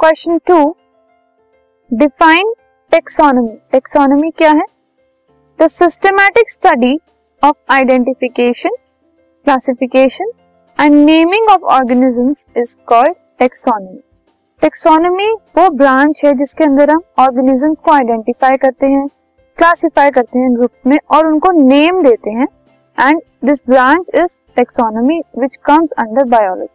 Question two, define taxonomy taxonomy क्या है? The systematic study of identification classification and naming of organisms is called taxonomy taxonomy वो branch है जिसके अंदर हम ऑर्गेनिजम्स को आइडेंटिफाई करते हैं क्लासिफाई करते हैं ग्रुप्स में और उनको नेम देते हैं. And this branch is taxonomy which comes under biology